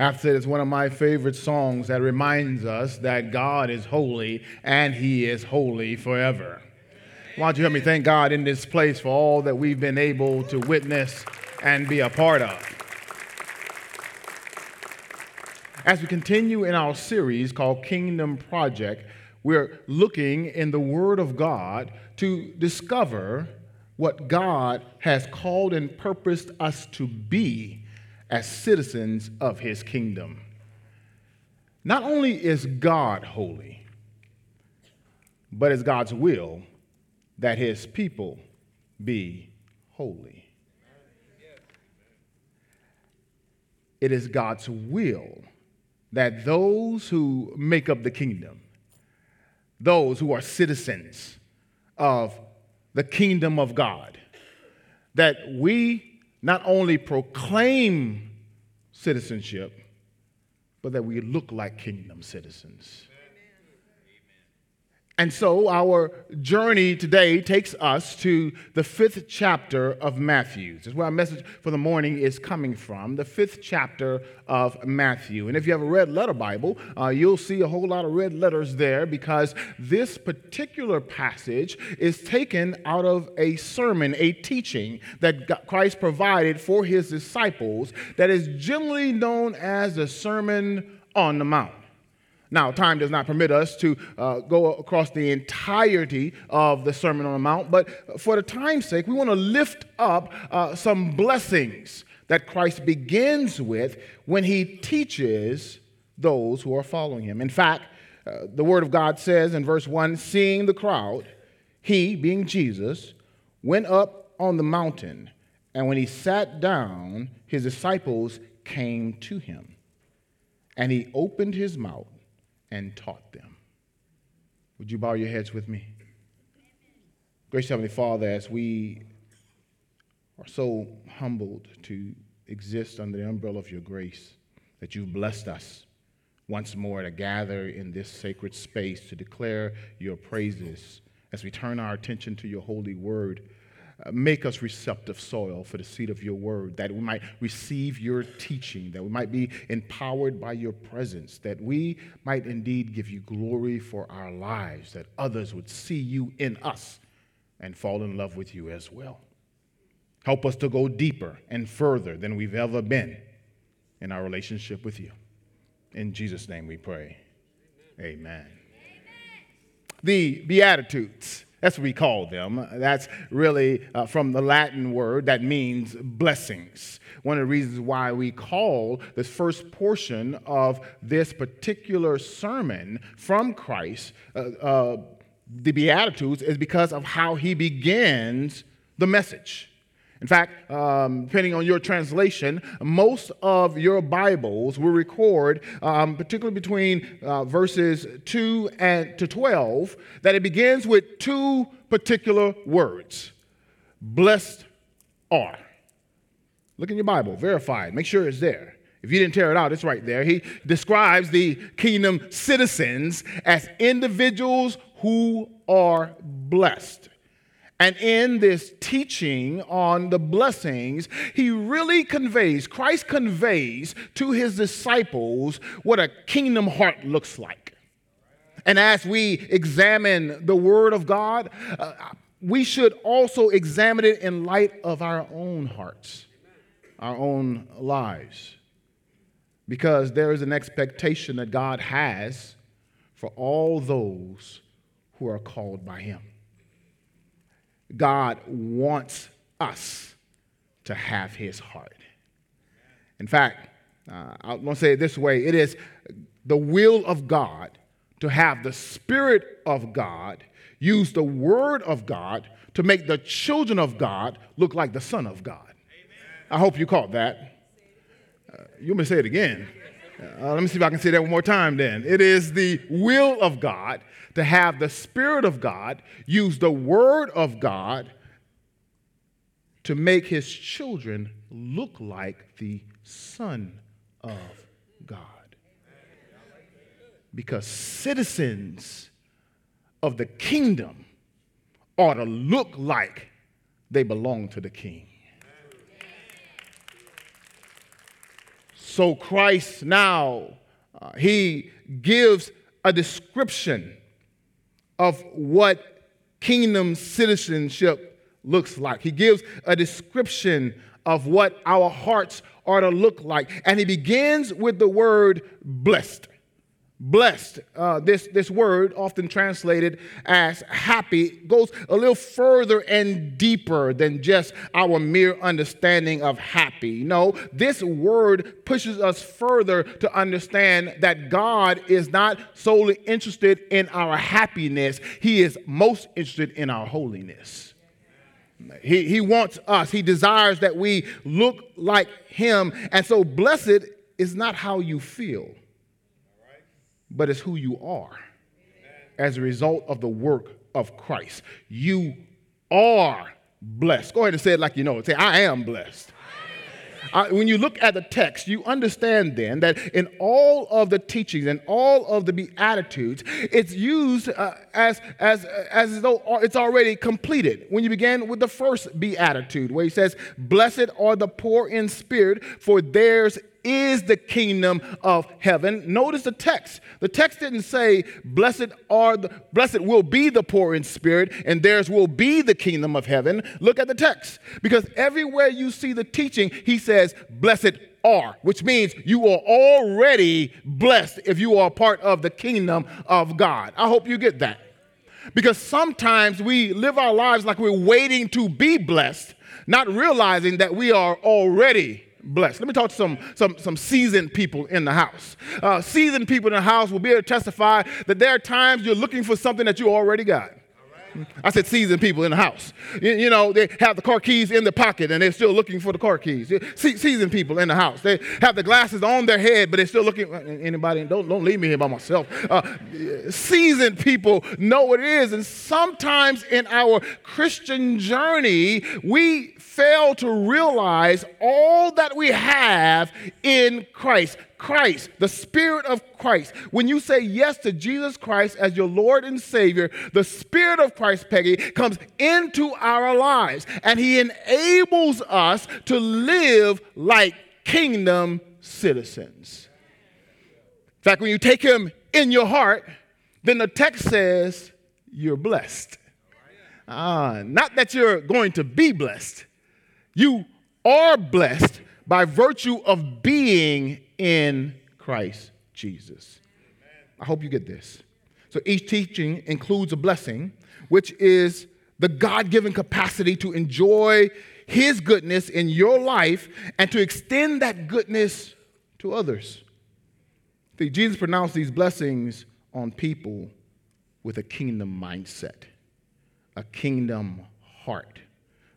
Say, it's one of my favorite songs that reminds us that God is holy and He is holy forever. Why don't you help me thank God in this place for all that we've been able to witness and be a part of? As we continue in our series called Kingdom Project, we're looking in the Word of God to discover what God has called and purposed us to be as citizens of His kingdom. Not only is God holy, but it's God's will that His people be holy. It is God's will that those who make up the kingdom, those who are citizens of the kingdom of God, that we not only proclaim citizenship, but that we look like kingdom citizens. And so our journey today takes us to the fifth chapter of Matthew. This is where our message for the morning is coming from, the fifth chapter of Matthew. And if you have a red letter Bible, uh, you'll see a whole lot of red letters there because this particular passage is taken out of a sermon, a teaching that Christ provided for his disciples that is generally known as the Sermon on the Mount. Now, time does not permit us to uh, go across the entirety of the Sermon on the Mount, but for the time's sake, we want to lift up uh, some blessings that Christ begins with when he teaches those who are following him. In fact, uh, the Word of God says in verse 1 Seeing the crowd, he, being Jesus, went up on the mountain, and when he sat down, his disciples came to him. And he opened his mouth and taught them. Would you bow your heads with me? Gracious Heavenly Father, as we are so humbled to exist under the umbrella of your grace, that you've blessed us once more to gather in this sacred space to declare your praises as we turn our attention to your holy word. Make us receptive soil for the seed of your word, that we might receive your teaching, that we might be empowered by your presence, that we might indeed give you glory for our lives, that others would see you in us and fall in love with you as well. Help us to go deeper and further than we've ever been in our relationship with you. In Jesus' name we pray. Amen. Amen. The Beatitudes. That's what we call them. That's really uh, from the Latin word that means blessings. One of the reasons why we call this first portion of this particular sermon from Christ uh, uh, the Beatitudes is because of how he begins the message. In fact, um, depending on your translation, most of your Bibles will record, um, particularly between uh, verses 2 and to 12, that it begins with two particular words Blessed are. Look in your Bible, verify it, make sure it's there. If you didn't tear it out, it's right there. He describes the kingdom citizens as individuals who are blessed. And in this teaching on the blessings, he really conveys, Christ conveys to his disciples what a kingdom heart looks like. And as we examine the Word of God, uh, we should also examine it in light of our own hearts, our own lives. Because there is an expectation that God has for all those who are called by Him. God wants us to have his heart. In fact, uh, I want to say it this way it is the will of God to have the Spirit of God use the Word of God to make the children of God look like the Son of God. Amen. I hope you caught that. Uh, you may say it again. Uh, let me see if I can say that one more time then. It is the will of God to have the Spirit of God use the Word of God to make His children look like the Son of God. Because citizens of the kingdom ought to look like they belong to the king. So Christ now, uh, he gives a description of what kingdom citizenship looks like. He gives a description of what our hearts are to look like. And he begins with the word blessed. Blessed, uh, this, this word, often translated as happy, goes a little further and deeper than just our mere understanding of happy. No, this word pushes us further to understand that God is not solely interested in our happiness, He is most interested in our holiness. He, he wants us, He desires that we look like Him. And so, blessed is not how you feel but it's who you are as a result of the work of Christ. You are blessed. Go ahead and say it like you know it. Say, I am blessed. Uh, when you look at the text, you understand then that in all of the teachings and all of the Beatitudes, it's used uh, as, as, as though it's already completed. When you begin with the first Beatitude, where he says, Blessed are the poor in spirit, for theirs is the kingdom of heaven. Notice the text. The text didn't say, Blessed are the blessed will be the poor in spirit, and theirs will be the kingdom of heaven. Look at the text. Because everywhere you see the teaching, he says, Blessed are, which means you are already blessed if you are part of the kingdom of God. I hope you get that. Because sometimes we live our lives like we're waiting to be blessed, not realizing that we are already blessed. Let me talk to some, some, some seasoned people in the house. Uh, seasoned people in the house will be able to testify that there are times you're looking for something that you already got. I said seasoned people in the house. You, you, know, they have the car keys in the pocket and they're still looking for the car keys. Se- seasoned people in the house. They have the glasses on their head, but they're still looking. Anybody? Don't, don't leave me here by myself. Uh, seasoned people know what it is. And sometimes in our Christian journey, we fail to realize all that we have in Christ. Christ, the Spirit of Christ. When you say yes to Jesus Christ as your Lord and Savior, the Spirit of Christ, Peggy, comes into our lives and He enables us to live like kingdom citizens. In fact, when you take Him in your heart, then the text says you're blessed. Ah, not that you're going to be blessed, you are blessed by virtue of being in Christ Jesus. I hope you get this. So each teaching includes a blessing, which is the God given capacity to enjoy His goodness in your life and to extend that goodness to others. See, Jesus pronounced these blessings on people with a kingdom mindset, a kingdom heart.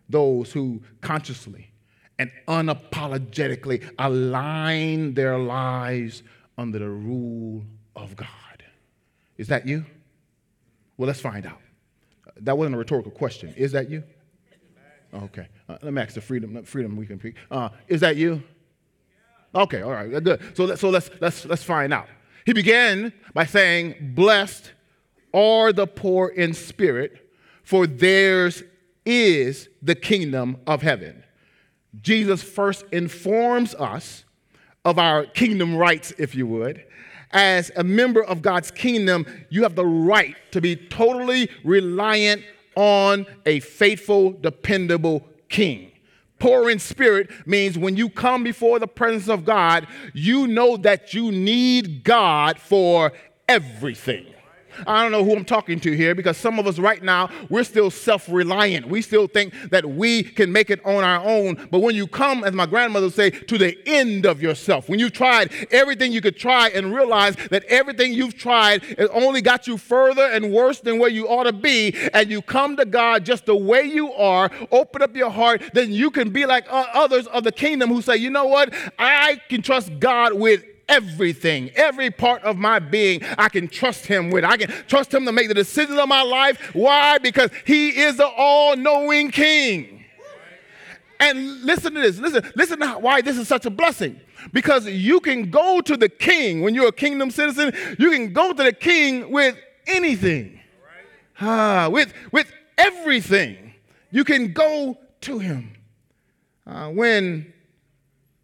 Those who consciously and unapologetically align their lives under the rule of God. Is that you? Well, let's find out. That wasn't a rhetorical question. Is that you? Okay. Uh, let me ask the freedom. Freedom we can pick. Uh, is that you? Okay. All right. Good. So, let, so let's let's let's find out. He began by saying, "Blessed are the poor in spirit, for theirs is the kingdom of heaven." Jesus first informs us of our kingdom rights, if you would. As a member of God's kingdom, you have the right to be totally reliant on a faithful, dependable king. Poor in spirit means when you come before the presence of God, you know that you need God for everything. I don't know who I'm talking to here because some of us right now, we're still self reliant. We still think that we can make it on our own. But when you come, as my grandmother would say, to the end of yourself, when you've tried everything you could try and realize that everything you've tried has only got you further and worse than where you ought to be, and you come to God just the way you are, open up your heart, then you can be like uh, others of the kingdom who say, you know what? I can trust God with everything, every part of my being, I can trust Him with. I can trust Him to make the decisions of my life. Why? Because He is the all knowing King. And listen to this. Listen, listen to why this is such a blessing. Because you can go to the king when you're a kingdom citizen, you can go to the king with anything. Ah, with, with everything. You can go to him. Uh, when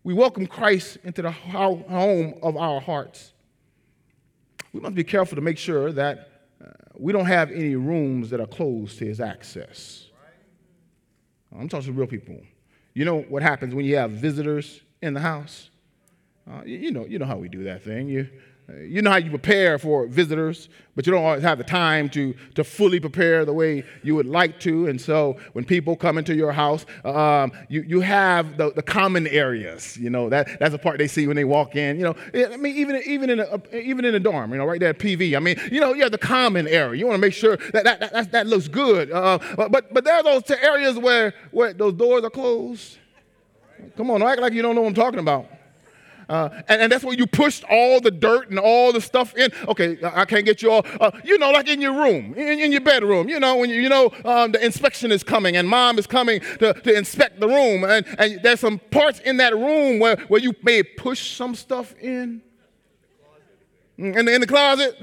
we welcome Christ into the home of our hearts, we must be careful to make sure that uh, we don't have any rooms that are closed to his access. I'm talking to real people. You know what happens when you have visitors in the house? Uh, you, you, know, you know how we do that thing. You, you know how you prepare for visitors, but you don't always have the time to, to fully prepare the way you would like to. And so when people come into your house, um, you, you have the, the common areas. You know, that, that's the part they see when they walk in. You know, I mean, even, even, in a, even in a dorm, you know, right there at PV. I mean, you know, you have the common area. You want to make sure that that, that, that, looks good. Uh, but, but there are those areas where, where those doors are closed. Come on, act like you don't know what I'm talking about. Uh, and, and, that's where you pushed all the dirt and all the stuff in. Okay, I can't get you all, uh, you know, like in your room, in, in, your bedroom, you know, when you, you know um, the inspection is coming and mom is coming to, to inspect the room. And, and there's some parts in that room where, where you may push some stuff in. In the, in the closet.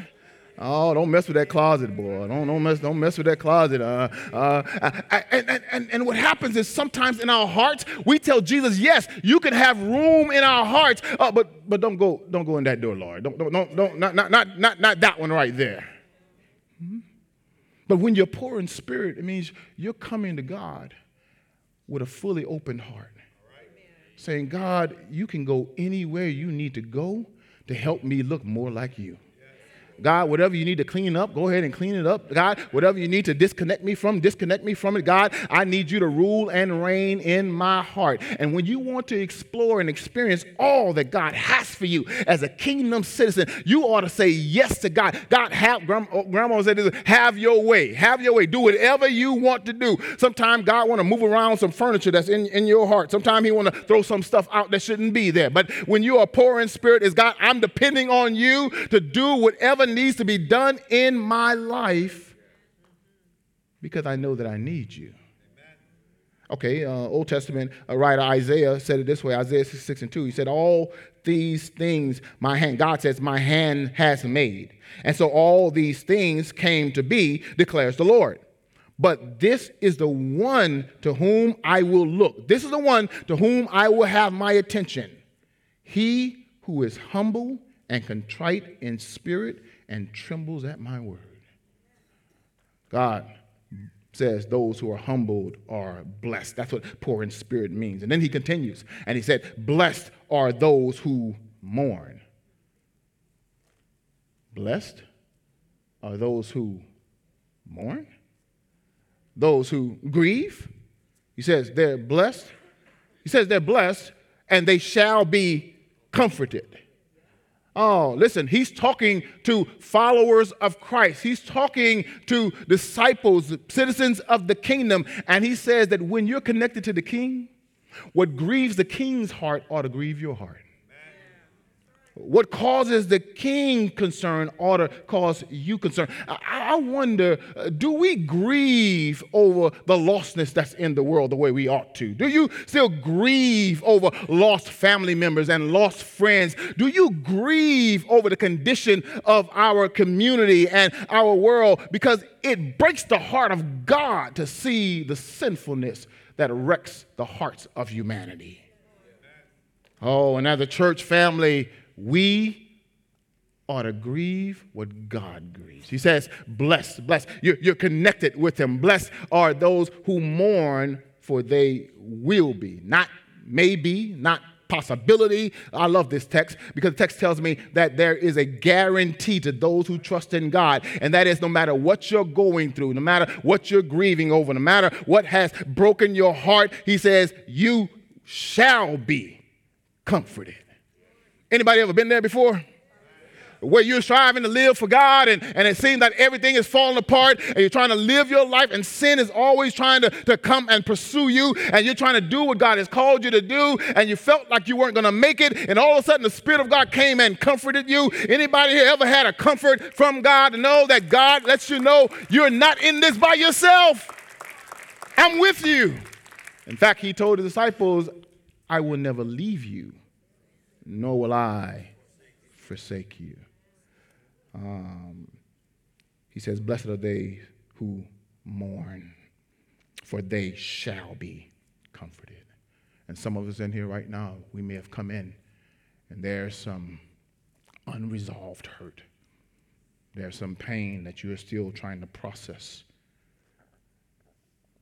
Oh, don't mess with that closet, boy. Don't, don't, mess, don't mess with that closet. Uh, uh, and, and, and what happens is sometimes in our hearts, we tell Jesus, yes, you can have room in our hearts, uh, but, but don't, go, don't go in that door, Lord. Don't, don't, don't, don't not, not, not, not, not that one right there. But when you're poor in spirit, it means you're coming to God with a fully open heart. Saying, God, you can go anywhere you need to go to help me look more like you. God, whatever you need to clean up, go ahead and clean it up. God, whatever you need to disconnect me from, disconnect me from it. God, I need you to rule and reign in my heart. And when you want to explore and experience all that God has for you as a kingdom citizen, you ought to say yes to God. God, have, grandma, oh, grandma said this, have your way. Have your way. Do whatever you want to do. Sometimes God want to move around some furniture that's in, in your heart. Sometimes he want to throw some stuff out that shouldn't be there. But when you are poor in spirit, is God, I'm depending on you to do whatever needs to be done in my life because I know that I need you. Okay, uh, Old Testament uh, writer Isaiah said it this way Isaiah 6 and 2. He said, All these things my hand, God says, my hand has made. And so all these things came to be, declares the Lord. But this is the one to whom I will look. This is the one to whom I will have my attention. He who is humble and contrite in spirit and trembles at my word. God says those who are humbled are blessed. That's what poor in spirit means. And then he continues and he said, Blessed are those who mourn. Blessed are those who mourn, those who grieve. He says they're blessed. He says they're blessed and they shall be comforted. Oh, listen, he's talking to followers of Christ. He's talking to disciples, citizens of the kingdom. And he says that when you're connected to the king, what grieves the king's heart ought to grieve your heart. What causes the king concern ought to cause you concern. I, wonder, uh, do we grieve over the lostness that's in the world the way we ought to? Do you still grieve over lost family members and lost friends? Do you grieve over the condition of our community and our world? Because it breaks the heart of God to see the sinfulness that wrecks the hearts of humanity. Oh, and as a church family, we ought to grieve what God grieves. He says, blessed, blessed. You're, you're, connected with Him. Blessed are those who mourn, for they will be. Not maybe, not possibility. I love this text because the text tells me that there is a guarantee to those who trust in God. And that is no matter what you're going through, no matter what you're grieving over, no matter what has broken your heart, He says, you shall be comforted. Anybody ever been there before? Where you're striving to live for God and, and it seems that everything is falling apart and you're trying to live your life and sin is always trying to, to come and pursue you and you're trying to do what God has called you to do and you felt like you weren't going to make it and all of a sudden the Spirit of God came and comforted you. Anybody here ever had a comfort from God to know that God lets you know you're not in this by yourself? I'm with you. In fact, he told the disciples, I will never leave you nor will I forsake you. Um, he says, Blessed are they who mourn, for they shall be comforted. And some of us in here right now, we may have come in and there's some unresolved hurt. There's some pain that you are still trying to process.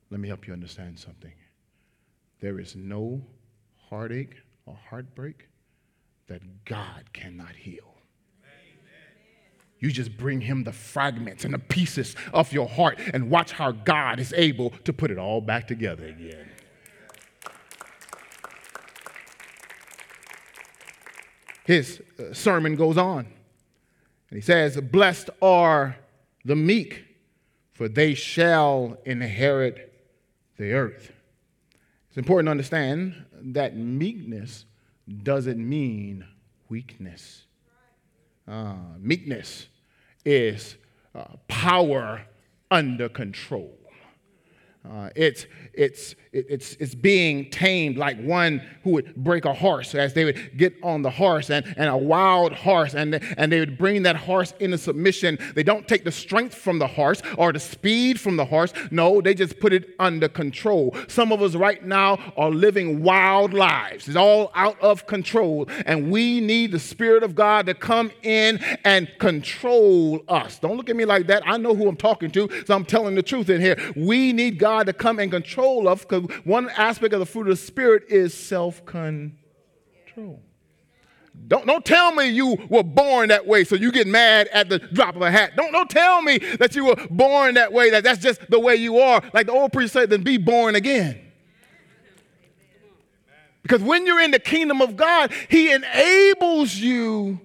Let me help you understand something. There is no heartache or heartbreak that God cannot heal. You just bring him the fragments and the pieces of your heart and watch how God is able to put it all back together again. His uh, sermon goes on. And he says, Blessed are the meek, for they shall inherit the earth. It's important to understand that meekness doesn't mean weakness. Uh, meekness is uh, power under control. Uh, it's, it's, it's, it's being tamed like one who would break a horse as they would get on the horse and, and a wild horse and, and they would bring that horse into submission. They don't take the strength from the horse or the speed from the horse. No, they just put it under control. Some of us right now are living wild lives. It's all out of control. And we need the Spirit of God to come in and control us. Don't look at me like that. I know who I'm talking to, so I'm telling the truth in here. We need God God to come and control us because one aspect of the fruit of the Spirit is self control. Don't, don't tell me you were born that way so you get mad at the drop of a hat. Don't, don't tell me that you were born that way, that that's just the way you are. Like the old priest said, then be born again. Because when you're in the kingdom of God, He enables you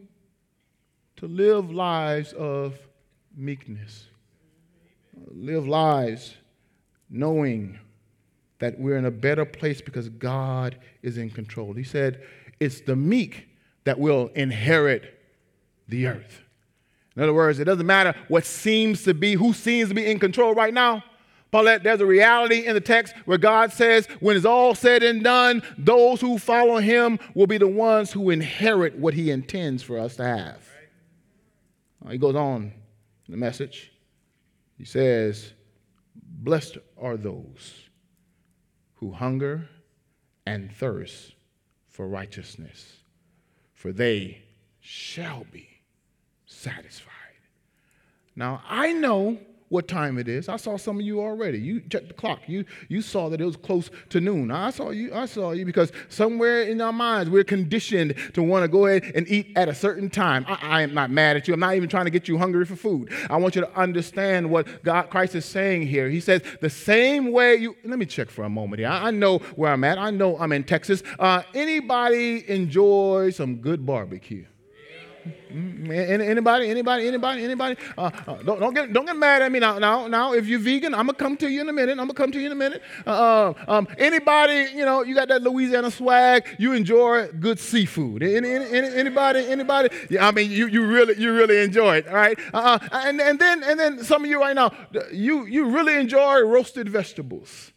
to live lives of meekness, live lives knowing that we're in a better place because God is in control. He said, It's the meek that will inherit the earth. In other words, it doesn't matter what seems to be, who seems to be in control right now. Paulette, there's a reality in the text where God says, when it's all said and done, those who follow him will be the ones who inherit what he intends for us to have. He goes on in the message. He says, Blessed are those who hunger and thirst for righteousness, for they shall be satisfied. Now, I know what time it is. I saw some of you already. You checked the clock. You, you saw that it was close to noon. I saw you. I saw you because somewhere in our minds we're conditioned to want to go ahead and eat at a certain time. I, I, am not mad at you. I'm not even trying to get you hungry for food. I want you to understand what God Christ is saying here. He says the same way you. Let me check for a moment here. I, I know where I'm at. I know I'm in Texas. Uh, anybody enjoy some good barbecue? Anybody, anybody, anybody, anybody? Uh, uh, don't, don't, get, don't get mad at me now. Now, now, if you're vegan, I'm gonna come to you in a minute. I'm gonna come to you in a minute. Uh, uh, um, anybody, you know, you got that Louisiana swag. You enjoy good seafood. Any, any, anybody, anybody? Yeah, I mean, you, you really, you really enjoy it, all right? Uh, and, and then, and then, some of you right now, you, you really enjoy roasted vegetables.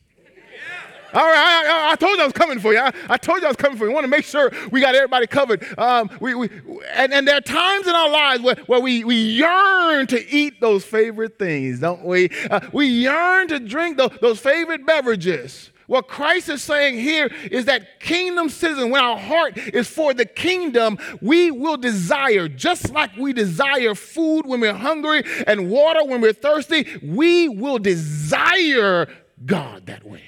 All right, I, I, told you I was coming for you. I, I, told you I was coming for you. We want to make sure we got everybody covered. Um, we, we, and, and there are times in our lives where, where we, we yearn to eat those favorite things, don't we? Uh, we yearn to drink those, those favorite beverages. What Christ is saying here is that kingdom citizen, when our heart is for the kingdom, we will desire, just like we desire food when we're hungry and water when we're thirsty, we will desire God that way.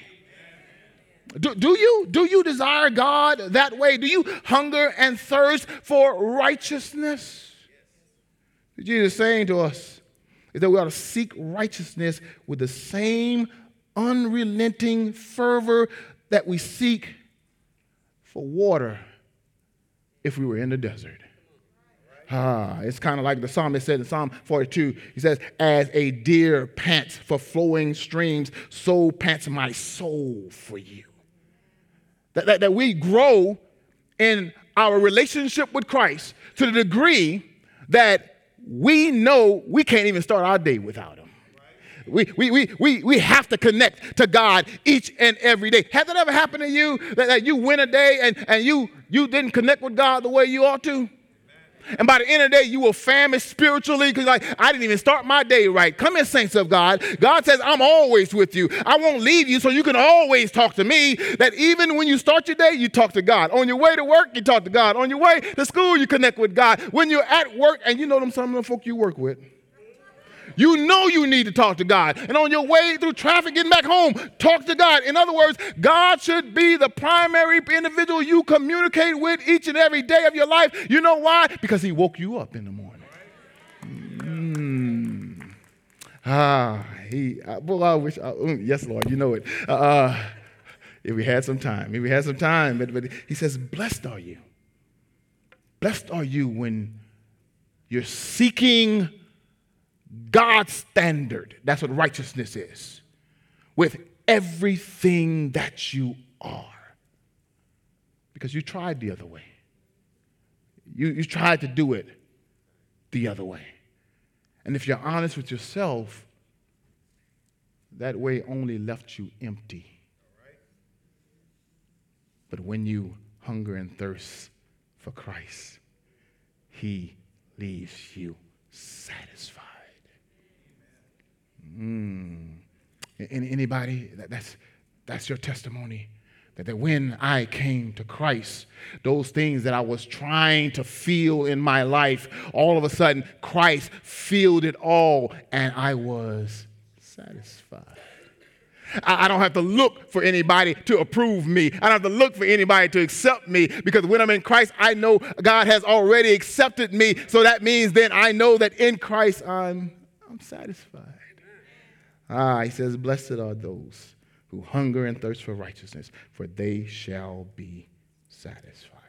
Do, do you? Do you desire God that way? Do you hunger and thirst for righteousness? Jesus is saying to us is that we ought to seek righteousness with the same unrelenting fervor that we seek for water if we were in the desert. Ah, it's kind of like the psalmist said in Psalm 42. He says, As a deer pants for flowing streams, so pants my soul for you that, that, that we grow in our relationship with Christ to the degree that we know we can't even start our day without Him. We, we, we, we, we have to connect to God each and every day. Has that ever happened to you that, that you win a day and, and you, you didn't connect with God the way you ought to? And by the end of the day, you will famish spiritually because, like, I didn't even start my day right. Come in, saints of God. God says, I'm always with you. I won't leave you, so you can always talk to me. That even when you start your day, you talk to God. On your way to work, you talk to God. On your way to school, you connect with God. When you're at work, and you know them, some of the folk you work with. You know you need to talk to God. And on your way through traffic getting back home, talk to God. In other words, God should be the primary individual you communicate with each and every day of your life. You know why? Because He woke you up in the morning. Mm. Ah, he, uh, well, I wish, uh, mm, yes, Lord, you know it. Uh, uh, if we had some time, if we had some time, but, but he says, Blessed are you. Blessed are you when you're seeking God's standard. That's what righteousness is. With everything that you are. Because you tried the other way. You, you tried to do it the other way. And if you're honest with yourself, that way only left you empty. But when you hunger and thirst for Christ, He leaves you satisfied. Mm. Anybody? That's, that's your testimony. That, that when I came to Christ, those things that I was trying to feel in my life, all of a sudden Christ filled it all and I was satisfied. I don't have to look for anybody to approve me. I don't have to look for anybody to accept me because when I'm in Christ, I know God has already accepted me. So that means then I know that in Christ I'm, I'm satisfied. Ah, he says, Blessed are those who hunger and thirst for righteousness, for they shall be satisfied.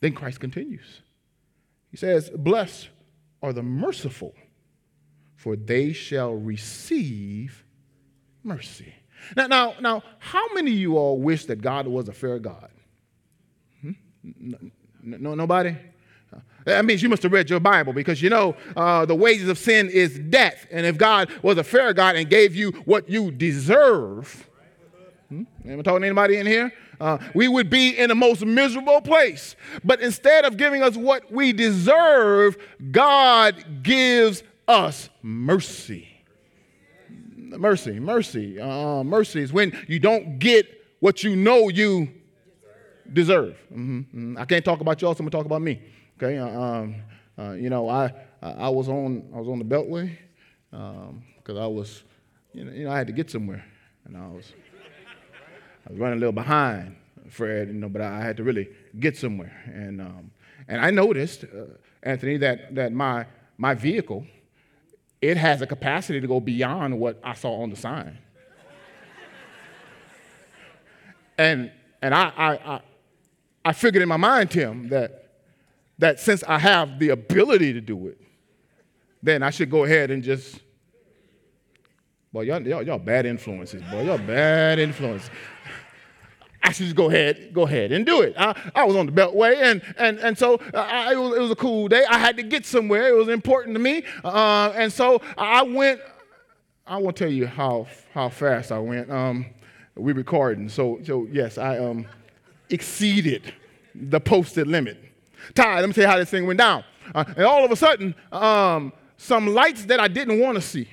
Then Christ continues. He says, Blessed are the merciful, for they shall receive mercy. Now, now, now, how many of you all wish that God was a fair God? Hmm? No, nobody? That means you must have read your Bible because you know uh, the wages of sin is death. And if God was a fair God and gave you what you deserve, hmm? am I talking to anybody in here? Uh, we would be in the most miserable place. But instead of giving us what we deserve, God gives us mercy. Mercy, mercy, uh, mercy is when you don't get what you know you deserve. Mm-hmm, mm-hmm. I can't talk about y'all, so I'm gonna talk about me. Okay, uh, um, uh, you know, I, I was on I was on the Beltway because um, I was, you know, you know, I had to get somewhere, and I was I was running a little behind Fred, you know, but I had to really get somewhere, and um, and I noticed, uh, Anthony, that that my my vehicle, it has a capacity to go beyond what I saw on the sign, and and I I I, I figured in my mind, Tim, that that since I have the ability to do it, then I should go ahead and just, boy, y'all, y'all, y'all bad influences, boy, y'all bad influences. I should just go ahead, go ahead and do it. I, I was on the Beltway, and and and so uh, I, it, was, it was a cool day. I had to get somewhere. It was important to me, uh, and so I went. I won't tell you how how fast I went. Um, we recording, so so yes, I um, exceeded the posted limit. Ty, let me tell you how this thing went down. Uh, and all of a sudden, um, some lights that I didn't want to see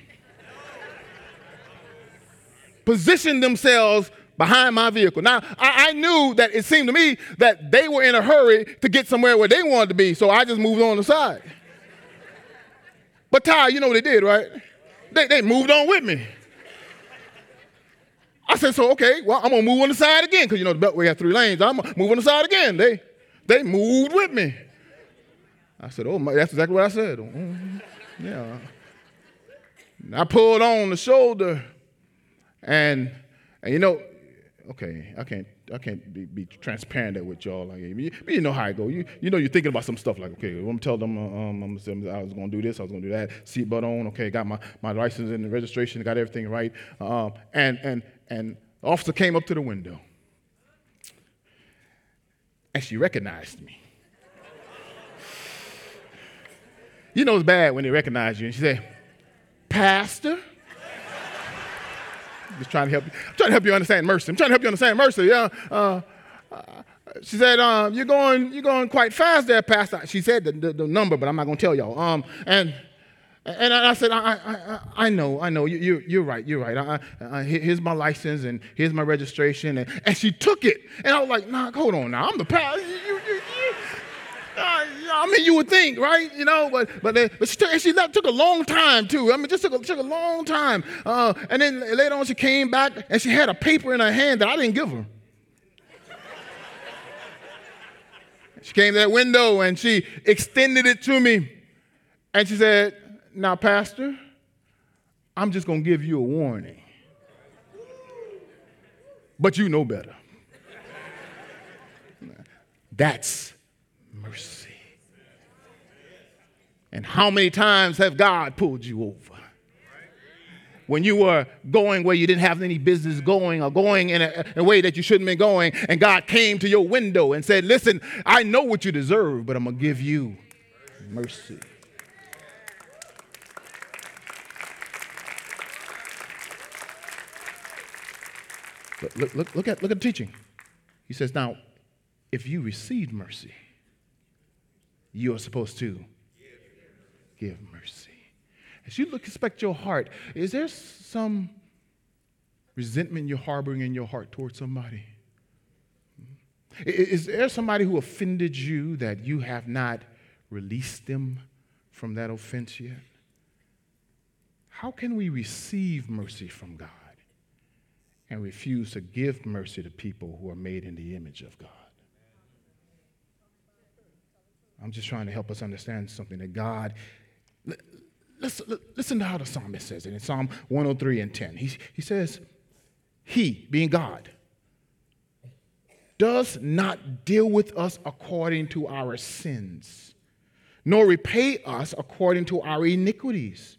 positioned themselves behind my vehicle. Now, I, I, knew that it seemed to me that they were in a hurry to get somewhere where they wanted to be, so I just moved on the side. But Ty, you know what they did, right? They, they moved on with me. I said, so okay, well, I'm gonna move on the side again, because you know the Beltway has three lanes. I'm gonna move on the side again. They they moved with me. I said, Oh, my, that's exactly what I said. Mm-hmm. Yeah. I pulled on the shoulder, and, and you know, okay, I can't I can't be, be transparent with y'all. Like, you, you know how I go. You, you know you're thinking about some stuff like, okay, I'm tell them um, I'm, I was to do this, I was to do that. Seatbelt on, okay, got my, my license and the registration, got everything right. Um, and and and officer came up to the window and she recognized me. you know it's bad when they recognize you. And she said, Pastor? Just trying to help you. I'm trying to help you understand mercy. I'm trying to help you understand mercy. Yeah. Uh, uh, she said, um, you're going, you're going quite fast there, Pastor. She said the, the, the number, but I'm not going to tell y'all. Um, and, and I said, I, I, I know, I know, you, you're right, you're right. I, I, here's my license and here's my registration. And, and she took it. And I was like, nah, hold on now. I'm the pastor. You, you, you, I mean, you would think, right? You know, but but, but she, took, she that took a long time too. I mean, just took a, took a long time. Uh, and then later on, she came back and she had a paper in her hand that I didn't give her. she came to that window and she extended it to me, and she said, "Now, Pastor, I'm just gonna give you a warning, but you know better." That's mercy. And how many times have God pulled you over? When you were going where you didn't have any business going or going in a, a, way that you shouldn't be going, and God came to your window and said, Listen, I know what you deserve, but I'm going to give you mercy. Look, look, look, at, look at the teaching. He says, Now, if you receive mercy, you are supposed to give mercy. As you look, inspect your heart, is there some resentment you're harboring in your heart towards somebody? Hmm? Is there somebody who offended you that you have not released them from that offense yet? How can we receive mercy from God and refuse to give mercy to people who are made in the image of God? I'm just trying to help us understand something that God. Listen, listen to how the psalmist says it in Psalm 103 and 10. He, he says, He, being God, does not deal with us according to our sins, nor repay us according to our iniquities.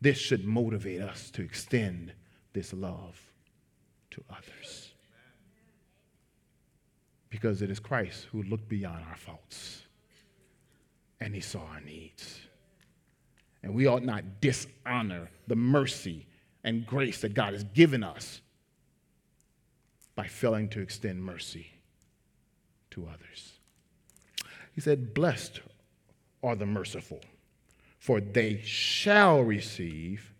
This should motivate us to extend this love to others because it is Christ who looked beyond our faults and he saw our needs. And we ought not dishonor the mercy and grace that God has given us by failing to extend mercy to others. He said, Blessed are the merciful, for they shall receive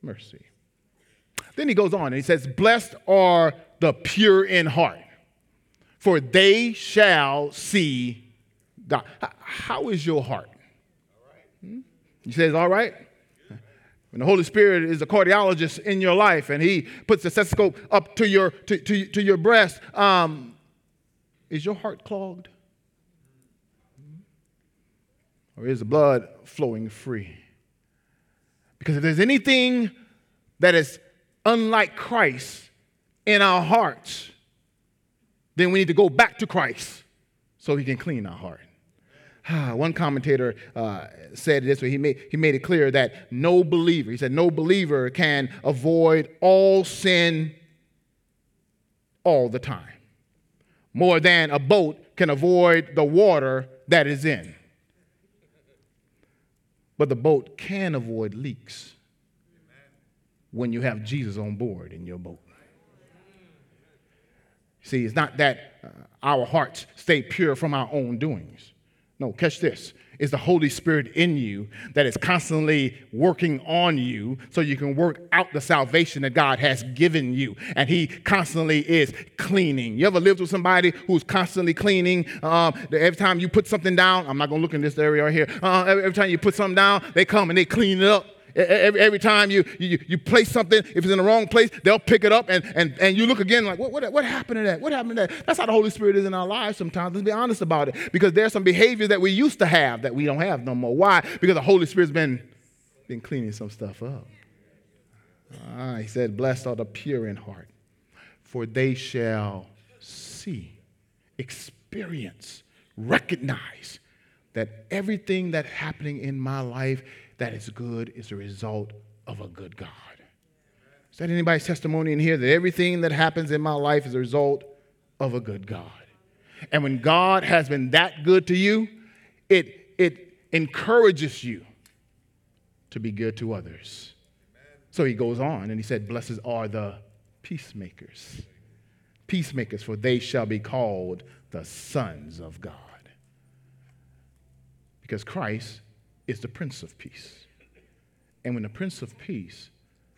mercy. Then he goes on and he says, Blessed are the pure in heart for they shall see God. How is your heart? Hmm? He says, All right. When the Holy Spirit is a cardiologist in your life and he puts the stethoscope up to your, to, to, to your breast, um, is your heart clogged? Or is the blood flowing free? Because if there's anything that is unlike Christ in our hearts, then we need to go back to Christ so he can clean our heart. One commentator uh, said this way. He made, he made it clear that no believer, he said, no believer can avoid all sin all the time, more than a boat can avoid the water that is in. But the boat can avoid leaks when you have Jesus on board in your boat. See, it's not that uh, our hearts stay pure from our own doings. No, catch this. It's the Holy Spirit in you that is constantly working on you so you can work out the salvation that God has given you. And He constantly is cleaning. You ever lived with somebody who's constantly cleaning? Um, every time you put something down, I'm not going to look in this area right here. Uh, every, every time you put something down, they come and they clean it up. Every, time you, you, you place something, if it's in the wrong place, they'll pick it up and, and, and you look again like, what, what, what happened to that? What happened to that? That's how the Holy Spirit is in our lives sometimes. Let's be honest about it. Because there's some behaviors that we used to have that we don't have no more. Why? Because the Holy Spirit's been, been cleaning some stuff up. Ah, he said, Blessed are the pure in heart, for they shall see, experience, recognize that everything that's happening in my life that is good is a result of a good God. Is that anybody's testimony in here that everything that happens in my life is a result of a good God? And when God has been that good to you, it, it encourages you to be good to others. So he goes on and he said, Blessed are the peacemakers. Peacemakers, for they shall be called the sons of God. Because Christ is the Prince of Peace. And when the Prince of Peace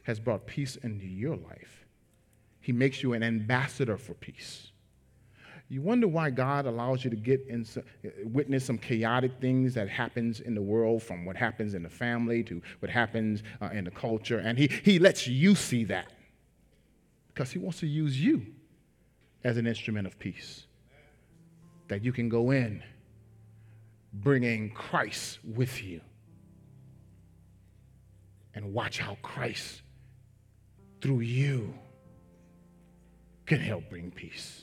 has brought peace into your life, he makes you an ambassador for peace. You wonder why God allows you to get in witness some chaotic things that happens in the world, from what happens in the family to what happens uh, in the culture, and he, he lets you see that because He wants to use you as an instrument of peace. That you can go in bringing Christ with you and watch how Christ, through you, can help bring peace.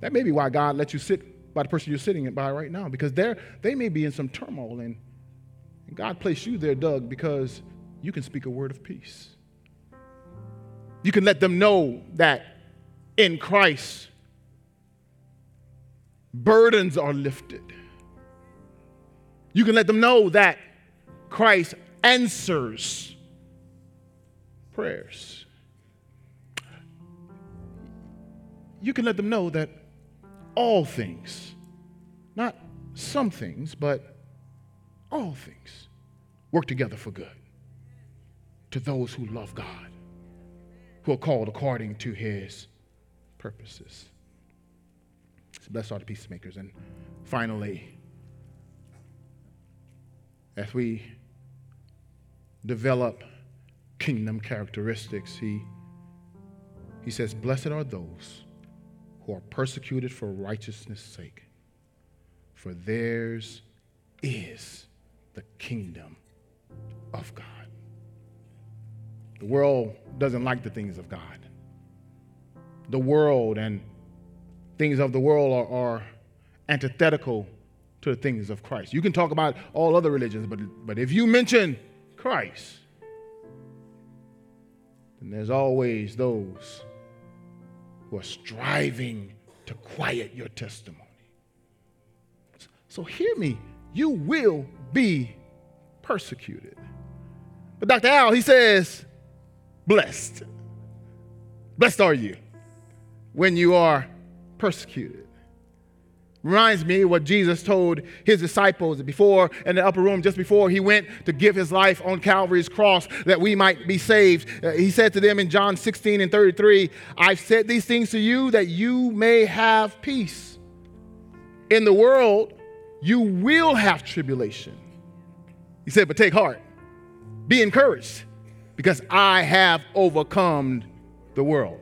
That may be why God lets you sit by the person you're sitting by right now, because they they may be in some turmoil, and, and God placed you there, Doug, because you can speak a word of peace. You can let them know that in Christ, burdens are lifted. You can let them know that Christ answers prayers. You can let them know that all things, not some things, but all things, work together for good to those who love God who are called according to his purposes. So blessed are the peacemakers. And finally, as we develop kingdom characteristics, he, he says, Blessed are those who are persecuted for righteousness' sake, for theirs is the kingdom of God. The world doesn't like the things of God. The world and things of the world are, are antithetical to the things of Christ. You can talk about all other religions, but, but if you mention Christ, then there's always those who are striving to quiet your testimony. So hear me, you will be persecuted. But Dr. Al, he says, blessed. Blessed are you when you are persecuted. Reminds me what Jesus told his disciples before in the upper room, just before he went to give his life on Calvary's cross that we might be saved. Uh, he said to them in John 16 and 33, I've said these things to you that you may have peace. In the world, you will have tribulation. He said, but take heart, be encouraged because I have overcome the world.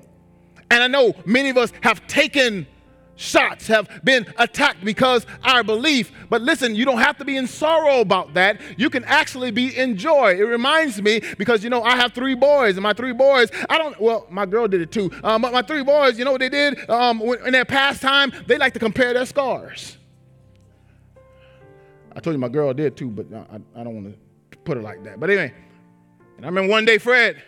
And I know many of us have taken shots, have been attacked because our belief. But listen, you don't have to be in sorrow about that. You can actually be in joy. It reminds me because, you know, I have three boys, and my three boys, I don't, well, my girl did it too. Um, but my three boys, you know what they did? Um, in their pastime, they like to compare their scars. I told you my girl did too, but I, I don't want to put it like that. But anyway, and I remember one day, Fred,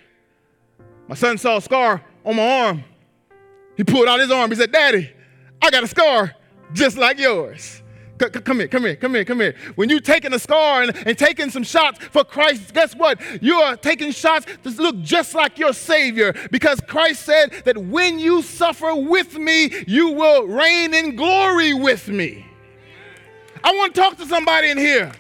my son saw a scar on my arm. He pulled out his arm. He said, Daddy, I got a scar just like yours. C- come here, come here, come here, come here. When you're taking a scar and, and taking some shots for Christ, guess what? You are taking shots to look just like your Savior because Christ said that when you suffer with me, you will reign in glory with me. I want to talk to somebody in here.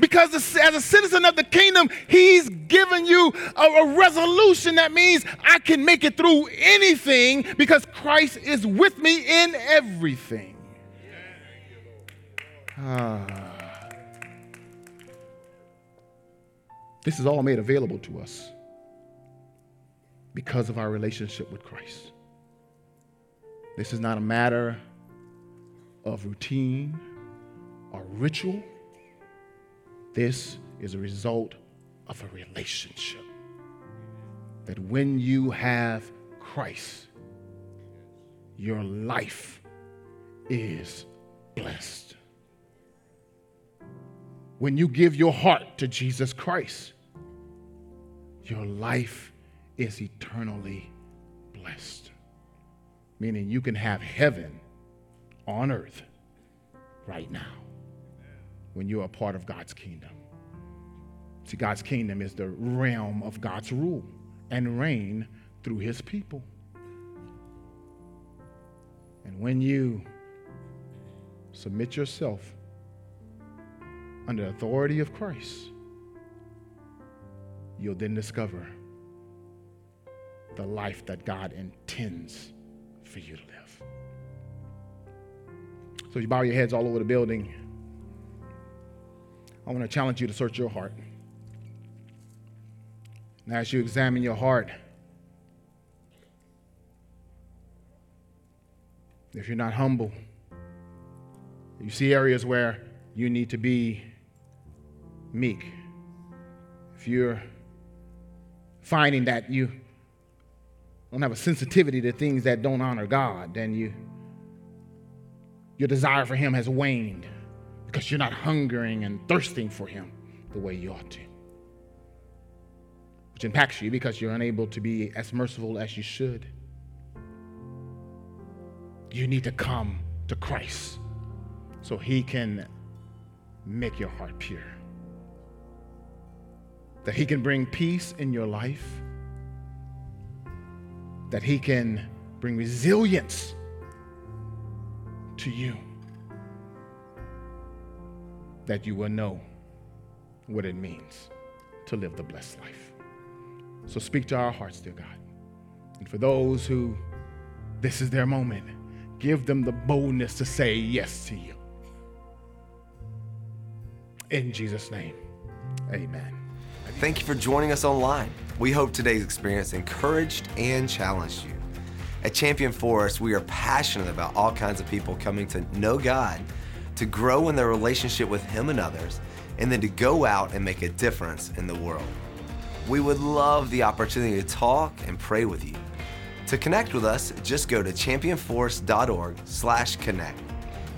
Because as a citizen of the kingdom, he's given you a, a, resolution that means I can make it through anything because Christ is with me in everything. Ah. This is all made available to us because of our relationship with Christ. This is not a matter of routine or ritual. This is a result of a relationship. That when you have Christ, your life is blessed. When you give your heart to Jesus Christ, your life is eternally blessed. Meaning you can have heaven on earth right now when you're a part of God's kingdom. See, God's kingdom is the realm of God's rule and reign through his people. And when you submit yourself under the authority of Christ, you'll then discover the life that God intends for you to live. So you bow your heads all over the building. I want to challenge you to search your heart. And as you examine your heart, if you're not humble, you see areas where you need to be meek. If you're finding that you don't have a sensitivity to things that don't honor God, then you your desire for him has waned because you're not hungering and thirsting for him the way you ought to. Which impacts you because you're unable to be as merciful as you should. You need to come to Christ so he can make your heart pure. That he can bring peace in your life. That he can bring resilience to you. That you will know what it means to live the blessed life. So speak to our hearts, dear God. And for those who this is their moment, give them the boldness to say yes to you. In Jesus' name, amen. Thank you for joining us online. We hope today's experience encouraged and challenged you. At Champion Forest, we are passionate about all kinds of people coming to know God, to grow in their relationship with Him and others, and then to go out and make a difference in the world. We would love the opportunity to talk and pray with you. To connect with us, just go to championforest.org/connect.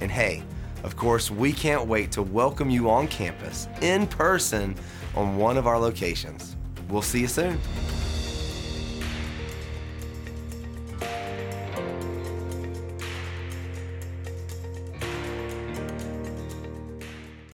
And hey, of course, we can't wait to welcome you on campus in person on one of our locations. We'll see you soon.